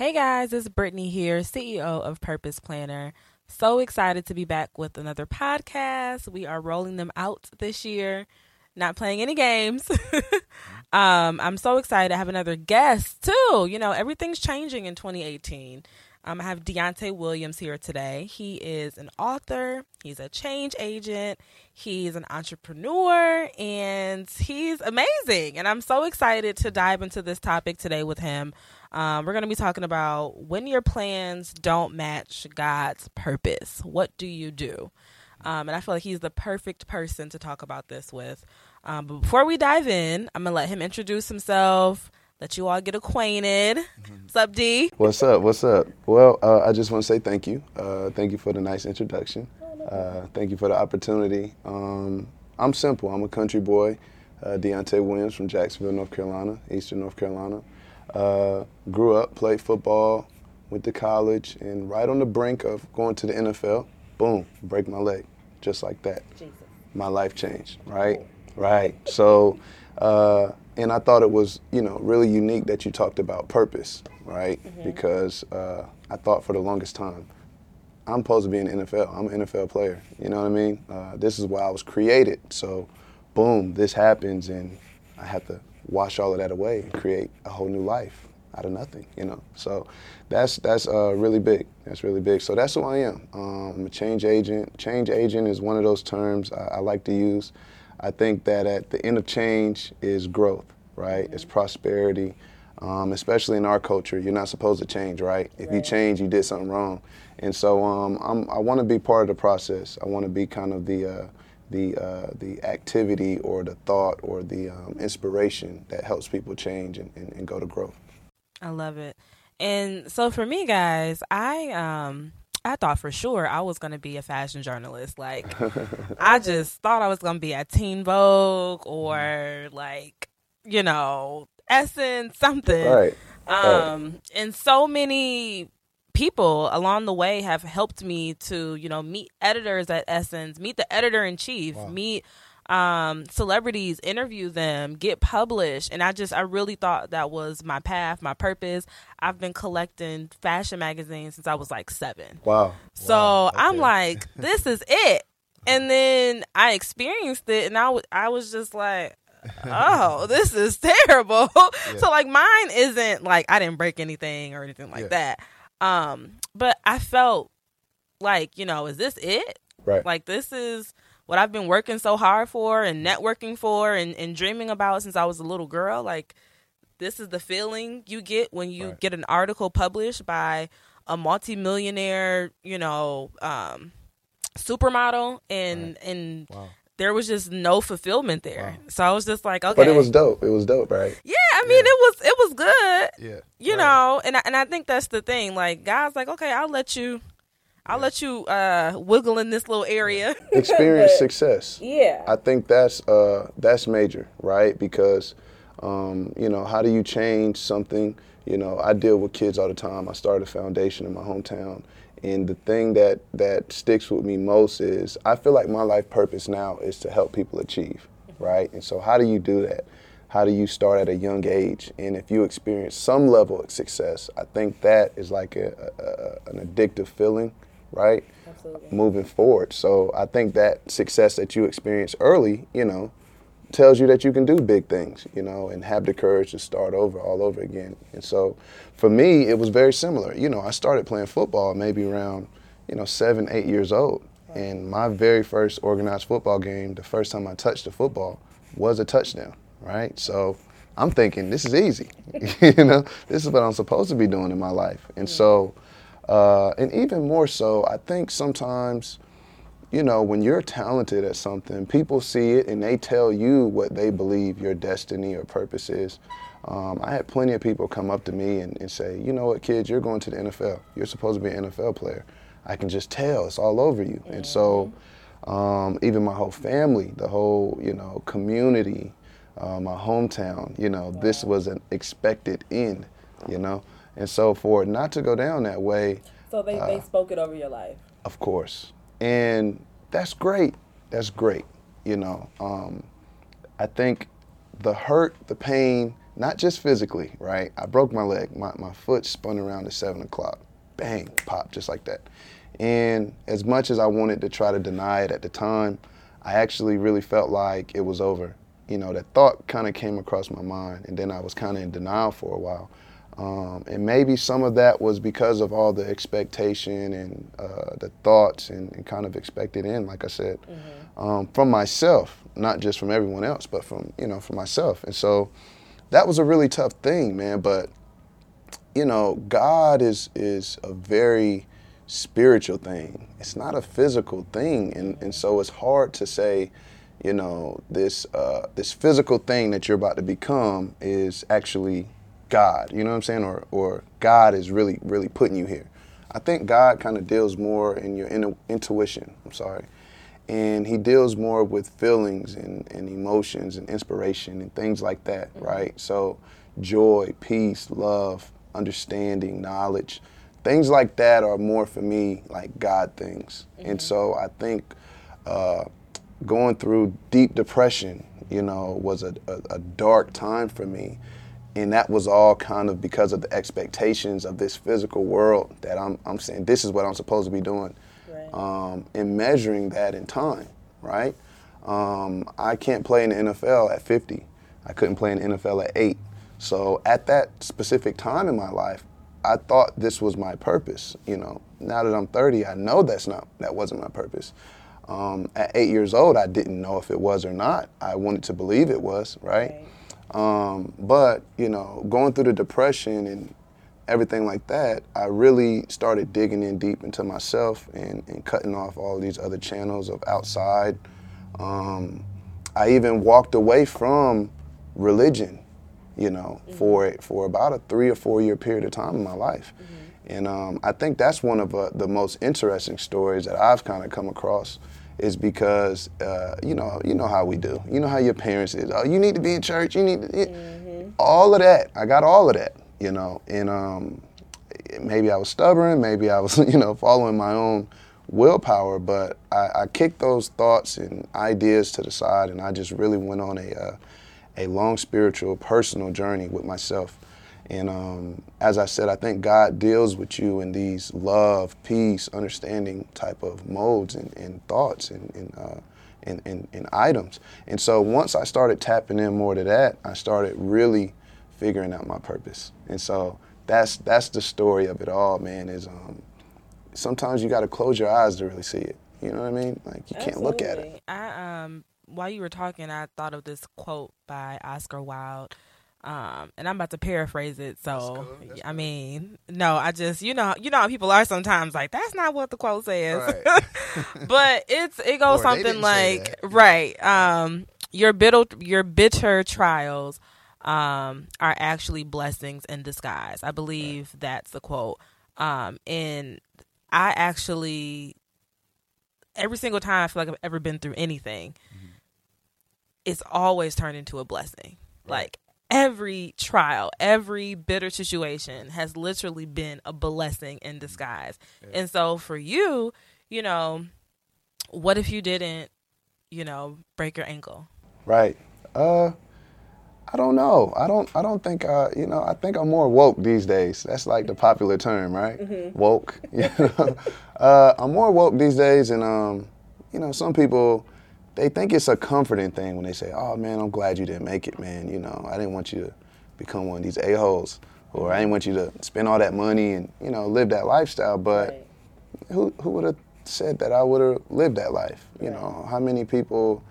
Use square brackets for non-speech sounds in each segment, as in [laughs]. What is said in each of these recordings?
Hey guys, it's Brittany here, CEO of Purpose Planner. So excited to be back with another podcast. We are rolling them out this year, not playing any games. [laughs] um, I'm so excited to have another guest too. You know, everything's changing in 2018. Um, I have Deunta Williams here today. He is an author, he's a change agent, he's an entrepreneur, and he's amazing. And I'm so excited to dive into this topic today with him. Um, we're going to be talking about when your plans don't match God's purpose. What do you do? Um, and I feel like he's the perfect person to talk about this with. Um, but before we dive in, I'm going to let him introduce himself, let you all get acquainted. Mm-hmm. What's up, D? What's up? What's up? Well, uh, I just want to say thank you. Uh, thank you for the nice introduction. Uh, thank you for the opportunity. Um, I'm simple. I'm a country boy, uh, Deunta Williams from Jacksonville, North Carolina, Eastern North Carolina. Uh, grew up, played football, went to college, and right on the brink of going to the NFL, boom, break my leg, just like that. Jesus. My life changed, right? Right. So, uh, and I thought it was, you know, really unique that you talked about purpose, right? Mm-hmm. Because uh, I thought for the longest time, I'm supposed to be in the NFL. I'm an NFL player. You know what I mean? Uh, this is why I was created. So, boom, this happens, and I have to wash all of that away and create a whole new life out of nothing, you know. So that's that's uh, really big. That's really big. So that's who I am. Um, I'm a change agent. Change agent is one of those terms I, I, like to use. I think that at the end of change is growth, right? It's prosperity. Um, especially in our culture, you're not supposed to change, right? If right. you change, you did something wrong. And so um, i want to be part of the process. I want to be kind of the uh, the uh, the activity or the thought or the um, inspiration that helps people change and, and, and, go to growth. I love it. And so for me, guys, I um I thought for sure I was going to be a fashion journalist. Like [laughs] I just thought I was going to be at Teen Vogue or like you know Essence something. Right. Um, right. and so many people along the way have helped me to you know meet editors at essence meet the editor in chief wow. meet um, celebrities interview them get published and i just i really thought that was my path my purpose i've been collecting fashion magazines since i was like seven wow so wow. Okay. i'm like [laughs] this is it and then i experienced it and I, w- I was just like oh, [laughs] this is terrible. [laughs] Yeah. So like mine isn't like I didn't break anything or anything like yeah. that. Um, but I felt like, you know, is this it? Right. Like this is what I've been working so hard for and networking for and, and dreaming about since I was a little girl. Like this is the feeling you get when you right. get an article published by a multimillionaire, you know, um, supermodel and right. and wow there was just no fulfillment there. Wow. So I was just like, okay. But it was dope. It was dope, right? Yeah, I mean, yeah. it was it was good. Yeah. You right. know, and I, and I think that's the thing. Like, God's like, okay, I'll let you. I'll let you uh, wiggle in this little area. [laughs] Experience success. Yeah. I think that's uh, that's major, right? Because um, you know, how do you change something? You know, I deal with kids all the time. I started a foundation in my hometown, and the thing that, that sticks with me most is I feel like my life purpose now is to help people achieve, right? And so, how do you do that? How do you start at a young age? And if you experience some level of success, I think that is like a, a, an addictive feeling, right? Absolutely. Moving forward. So, I think that success that you experience early, you know, tells you that you can do big things, you know, and have the courage to start over all over again. And so for me, it was very similar. You know, I started playing football maybe around, you know, seven, eight years old. And my very first organized football game, the first time I touched the football, was a touchdown, right? So I'm thinking, this is easy. [laughs] you know, this is what I'm supposed to be doing in my life. And so, uh, and even more so, I think sometimes, you know, when you're talented at something, people see it and they tell you what they believe your destiny or purpose is. Um, I had plenty of people come up to me and, and, say, you know what, kids, you're going to the NFL. You're supposed to be an NFL player. I can just tell. It's all over you. Mm-hmm. And so, um, even my whole family, the whole, you know, community, uh, my hometown, you know, wow. this was an expected end, you know. And so, for it not to go down that way. So they, uh, they spoke it over your life. Of course. And that's great. That's great. You know, um, I think the hurt, the pain, not just physically, right? I broke my leg. My, my foot spun around at seven o'clock. Bang, pop, just like that. And as much as I wanted to try to deny it at the time, I actually really felt like it was over. You know, that thought kind of came across my mind, and then I was kind of in denial for a while. Um, and maybe some of that was because of all the expectation and uh, the thoughts and, and, kind of expected in, like I said, mm-hmm. um, from myself, not just from everyone else, but from you know from myself. And so that was a really tough thing, man. But you know, God is is a very spiritual thing. It's not a physical thing, and and so it's hard to say, you know, this uh, this physical thing that you're about to become is actually God. You know what I'm saying? Or or God is really really putting you here. I think God kind of deals more in your in, intuition. I'm sorry. And he deals more with feelings and, and emotions and inspiration and things like that, mm-hmm. right? So, joy, peace, love, understanding, knowledge, things like that are more for me like God things. Mm-hmm. And so I think uh, going through deep depression, you know, was a, a, a, dark time for me. And that was all kind of because of the expectations of this physical world that I'm, I'm saying this is what I'm supposed to be doing. Right. Um, and measuring that in time, right? Um, I can't play in the NFL at 50. I couldn't play in the NFL at 8. So at that specific time in my life, I thought this was my purpose. You know, now that I'm 30, I know that's not that wasn't my purpose. Um, at eight years old, I didn't know if it was or not. I wanted to believe it was, right? right. Um, but you know, going through the depression and everything like that, I really started digging in deep into myself and, and cutting off all these other channels of outside. Um, I even walked away from religion you know, mm-hmm. for for about a three or four year period of time in my life. Mm-hmm. And um, I think that's one of uh, the most interesting stories that I've kind of come across is because uh, you know you know how we do. You know how your parents is. Oh, you need to be in church. You need to, mm-hmm. all of that. I got all of that. You know, and um, maybe I was stubborn. Maybe I was [laughs] you know following my own willpower. But I, I, kicked those thoughts and ideas to the side, and I just really went on a uh, a long spiritual, personal journey with myself. And um, as I said, I think God deals with you in these love, peace, understanding type of modes and, and thoughts and, and, uh, and, and, and, items. And so once I started tapping in more to that, I started really figuring out my purpose. And so that's that's the story of it all, man. Is um, sometimes you got to close your eyes to really see it. You know what I mean? Like you can't look at it. I um while you were talking, I thought of this quote by Oscar Wilde. Um, and I'm about to paraphrase it. So, I mean, no, I just, you know, you know how people are sometimes like, that's not what the quote says. Right. [laughs] [laughs] but it's, it goes or something like, right. Um, your bitter, your bitter trials, um, are actually blessings in disguise. I believe right. that's the quote. Um, and I actually, every single time I feel like I've ever been through anything, it's always turned into a blessing. Right. Like every trial, every bitter situation has literally been a blessing in disguise. Yeah. And so for you, you know, what if you didn't, you know, break your ankle? Right. Uh I don't know. I don't. I don't think. Uh, you know. I think I'm more woke these days. That's like the popular term, right? Mm-hmm. Woke. [laughs] You know. uh, I'm more woke these days, and um, you know, some people they think it's a comforting thing when they say, "Oh man, I'm glad you didn't make it, man. You know, I didn't want you to become one of these a holes, or I didn't want you to spend all that money and you know live that lifestyle." But right. who who would have said that I would have lived that life? You right. know, how many people?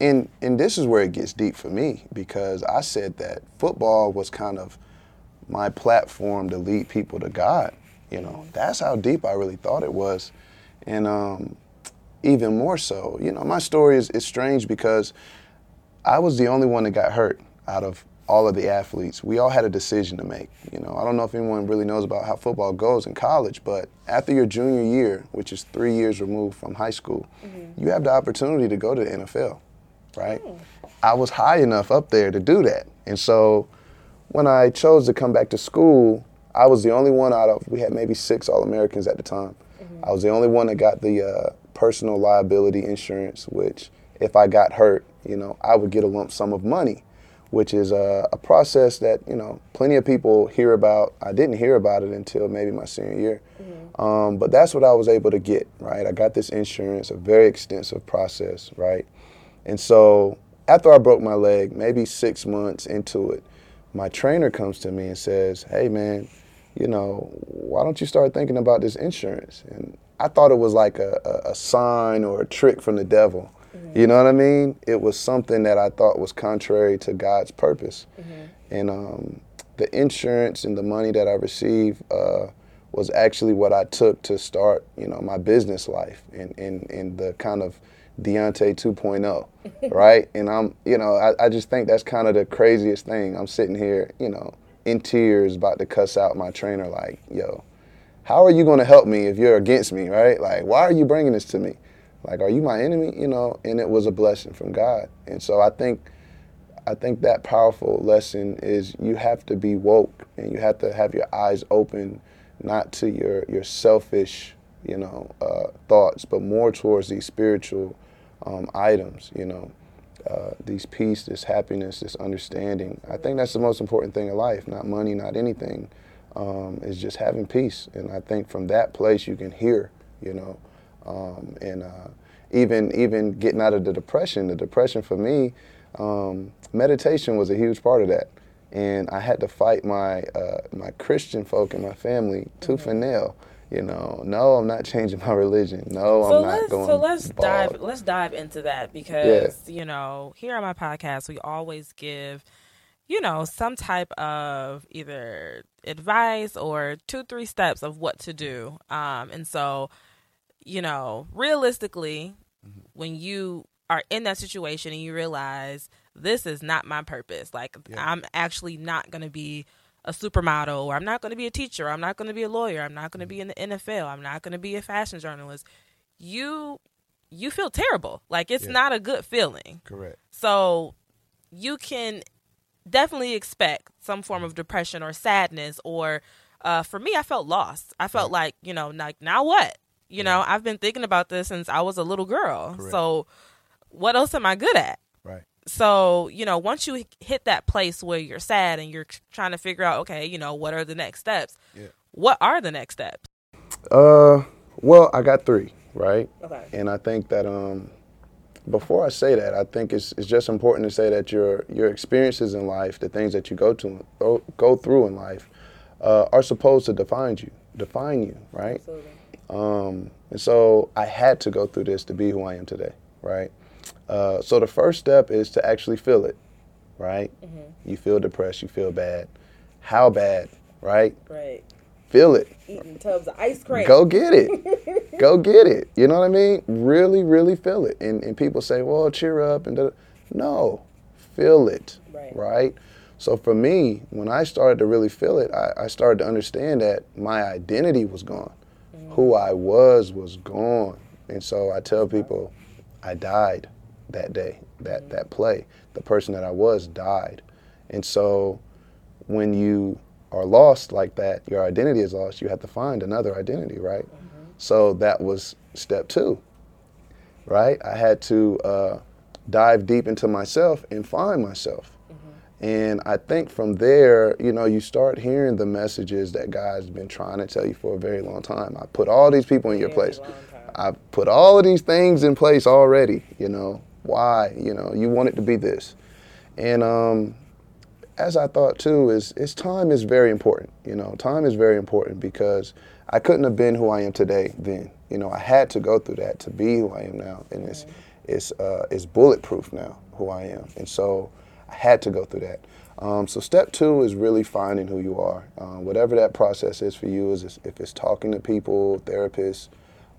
And and this is where it gets deep for me because I said that football was kind of my platform to lead people to God. You know, mm-hmm. that's how deep I really thought it was, and um, even more so. You know, my story is, is strange because I was the only one that got hurt out of all of the athletes. We all had a decision to make. You know, I don't know if anyone really knows about how football goes in college, but after your junior year, which is three years removed from high school, mm-hmm. you have the opportunity to go to the NFL, right? Oh. I was high enough up there to do that. And so when I chose to come back to school, I was the only one out of, we had maybe six All Americans at the time. Mm-hmm. I was the only one that got the uh, personal liability insurance, which if I got hurt, you know, I would get a lump sum of money. which is a, a, process that you know plenty of people hear about. I didn't hear about it until maybe my senior year, mm-hmm. um, but that's what I was able to get. Right, I got this insurance, a very extensive process. Right, and so after I broke my leg, maybe six months into it, my trainer comes to me and says, "Hey, man." You know, why don't you start thinking about this insurance? And I thought it was like a, a, a sign or a trick from the devil. Mm-hmm. You know what I mean? It was something that I thought was contrary to God's purpose. Mm-hmm. And um, the insurance and the money that I received uh, was actually what I took to start, you know, my business life in, in, in the kind of Deunta 2.0, [laughs] right? And I'm, you know, I, I just think that's kind of the craziest thing. I'm sitting here, you know, in tears about to cuss out my trainer like, yo, how are you going to help me if you're against me, right? Like, why are you bringing this to me? Like, are you my enemy? You know, and it was a blessing from God. And so I think, I think that powerful lesson is you have to be woke and you have to have your eyes open, not to your your selfish, you know, uh, thoughts, but more towards these spiritual um, items. You know, uh, these peace, this happiness, this understanding. I think that's the most important thing in life. Not money, not anything. Um, is just having peace, and I think from that place you can hear. You know um, and uh, even even getting out of the depression. The depression for me, um, meditation was a huge part of that, and I had to fight my uh, my Christian folk in my family tooth mm-hmm. and nail. You know, no, I'm not [laughs] changing my religion. No, so I'm not going. So let's bald. dive. Let's dive into that because yeah. you know, here on my podcast, we always give you know, some type of either advice or two, three steps of what to do. Um, and so you know, realistically, mm-hmm. when you are in that situation and you realize this is not my purpose, like yeah. I'm actually not going to be a supermodel or I'm not going to be a teacher, I'm not going to be a lawyer, I'm not going to be in the NFL, I'm not going to be a fashion journalist. You you feel terrible. Like it's yeah. not a good feeling. Correct. So you can definitely expect some form of depression or sadness or uh, for me I felt lost. I felt right. like, you know, like now what? You know, I've been thinking about this since I was a little girl. Correct. So, what else am I good at? Right. So, you know, once you hit that place where you're sad and you're trying to figure out, okay, you know, what are the next steps? Yeah. What are the next steps? Uh, well, I got three, right? Okay. And I think that um, before I say that, I think it's it's just important to say that your your experiences in life, the things that you go to go through in life, uh, are supposed to define you, define you, right? Absolutely. Um, and so I had to go through this to be who I am today, right? Uh, so the first step is to actually feel it, right? Mm-hmm. You feel depressed, you feel bad. How bad, right? Right. Feel it. Eating tubs of ice cream. Go get it. [laughs] Go get it. You know what I mean? Really, really feel it. And, and people say, well, cheer up. And da-. no, feel it, right. right? So for me, when I started to really feel it, I, I started to understand that my identity was gone mm-hmm. who I was was gone. And so I tell people I died that day, that, mm-hmm. that play. The person that I was died. And so when you are lost like that, your identity is lost, you have to find another identity, right? Mm-hmm. So that was step two, right? I had to uh, dive deep into myself and find myself. And I think from there, you know, you start hearing the messages that God's been trying to tell you for a very long time. I put all these people in your place. I've put all of these things in place already, you know. Why? You know, you want it to be this. And um, as I thought too, is, is time is very important. You know, time is very important because I couldn't have been who I am today then. You know, I had to go through that to be who I am now. And it's, mm-hmm. it's, uh, it's bulletproof now, who I am. And so I had to go through that. Um, so step two is really finding who you are. Uh, whatever that process is for you, is if it's talking to people, therapists,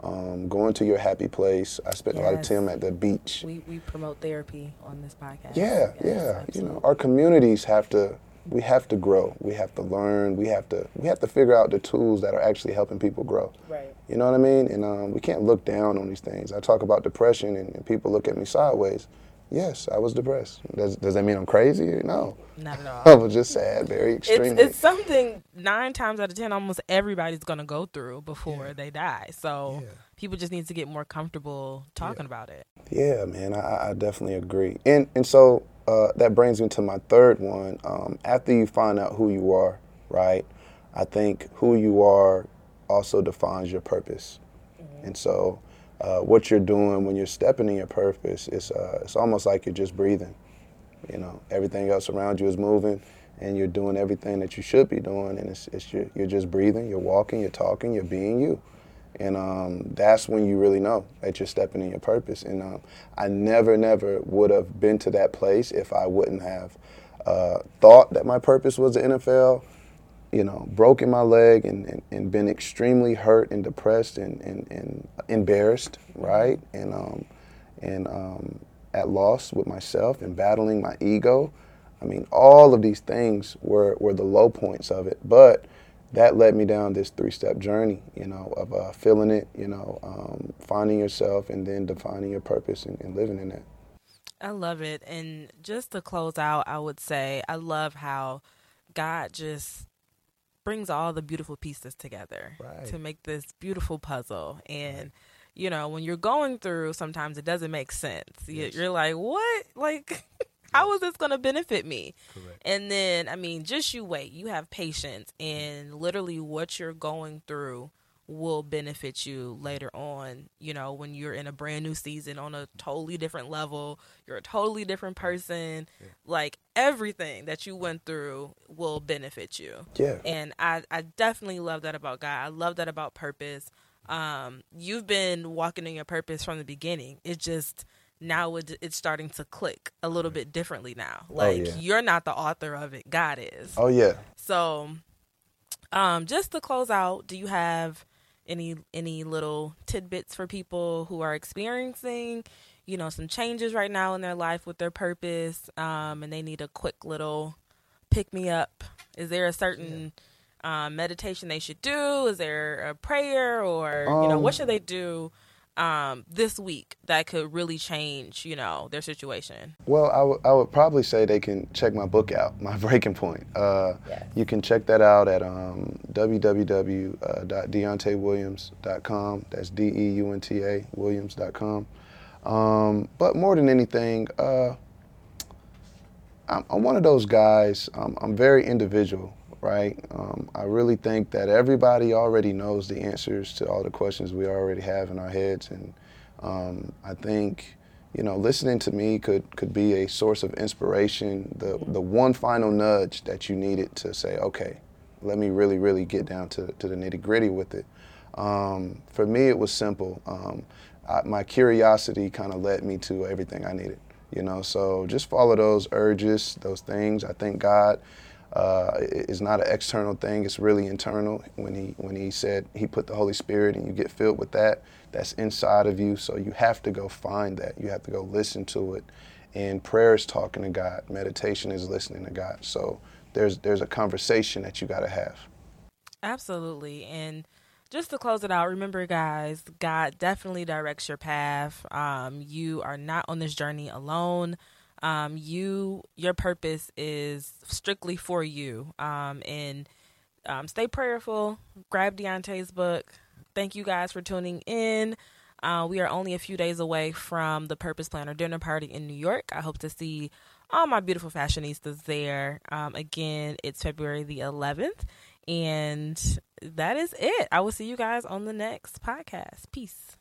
um, going to your happy place. I spent yes. a lot of time at the beach. We, we promote therapy on this podcast. Yeah, yes, yeah. Absolutely. You know, our communities have to we have to grow. We have to learn. We have to we have to figure out the tools that are actually helping people grow. Right. You know what I mean? And um, we can't look down on these things. I talk about depression, and, and people look at me sideways Yes, I was depressed. Does, does that mean I'm crazy? No. Not at [laughs] all. I was just sad, very extremely. It's, it's something nine times out of ten, almost everybody's gonna go through before Yeah. they die. So Yeah. people just need to get more comfortable talking about it. Yeah, man, I, I definitely agree. And and so uh, that brings me to my third one. Um, after you find out who you are, right? I think who you are also defines your purpose. And so, uh, what you're doing when you're stepping in your purpose is uh, it's almost like you're just breathing. You know, everything else around you is moving, and you're doing everything that you should be doing, and it's, it's you're, you're just breathing, you're walking, you're talking, you're being you. And um, that's when you really know that you're stepping in your purpose. And um, I never, never would have been to that place if I wouldn't have uh, thought that my purpose was the NFL, you know, broken my leg and, and, and been extremely hurt and depressed and, and, and embarrassed, right? And, um, and um, at loss with myself and battling my ego. I mean, all of these things were, were the low points of it. But that led me down this three step journey, you know, of uh, feeling it, you know, um, finding yourself and then defining your purpose and, and living in it. I love it. And just to close out, I would say I love how God just brings all the beautiful pieces together Right. to make this beautiful puzzle. And you know, when you're going through, sometimes it doesn't make sense. Yes. You're like, what? [laughs] Like, how is this going to benefit me? Correct. And then, I mean, just you wait. You have patience, and literally, what you're going through will benefit you later on. You know, when you're in a brand new season on a totally different level, you're a totally different person. Like, everything that you went through will benefit you. Yeah. And I, I definitely love that about God. I love that about purpose. Um, you've been walking in your purpose from the beginning. It just now it, it's starting to click a little bit differently now. Like Oh, yeah. you're not the author of it, God is. Oh, yeah. So, um, just to close out, do you have any any little tidbits for people who are experiencing, you know, some changes right now in their life with their purpose, um, and they need a quick little pick me up? Is there a certain um, meditation they should do? Is there a prayer, or you know, what Um, should they do um, this week that could really change, you know, their situation? Well, I would- I would probably say they can check my book out, [laughs] My Breaking Point. Uh, Yes. You can check that out at um, www.deuntaWilliams.com. That's D E U N T A Williams.com. Um, but more than anything, uh, I'm, I'm one of those guys. Um, I'm very individual, right? Um, I really think that everybody already knows the answers to all the questions we already have in our heads, and um, I think you know listening to me could could be a source of inspiration. The the one final nudge that you needed to say, okay, let me really really get down to to the nitty gritty with it. Um, for me, it was simple. Um, I, my curiosity kind of led me to everything I needed. You know, so just follow those urges, those things. I think God uh, is not an external thing; it's really internal. When He when He said He put the Holy Spirit and you get filled with that, that's inside of you. So you have to go find that. You have to go listen to it. And prayer is talking to God. Meditation is listening to God. So there's there's a conversation that you got to have. Absolutely. And just to close it out, remember, guys, God definitely directs your path. Um, you are not on this journey alone. Um, you, your purpose is strictly for you. Um, and um, stay prayerful. Grab Deunta's book. Thank you guys for tuning in. Uh, we are only a few days away from the Purpose Planner dinner party in New York. I hope to see all my beautiful fashionistas there. Um, again, it's February the 11th. And that is it. I will see you guys on the next podcast. Peace.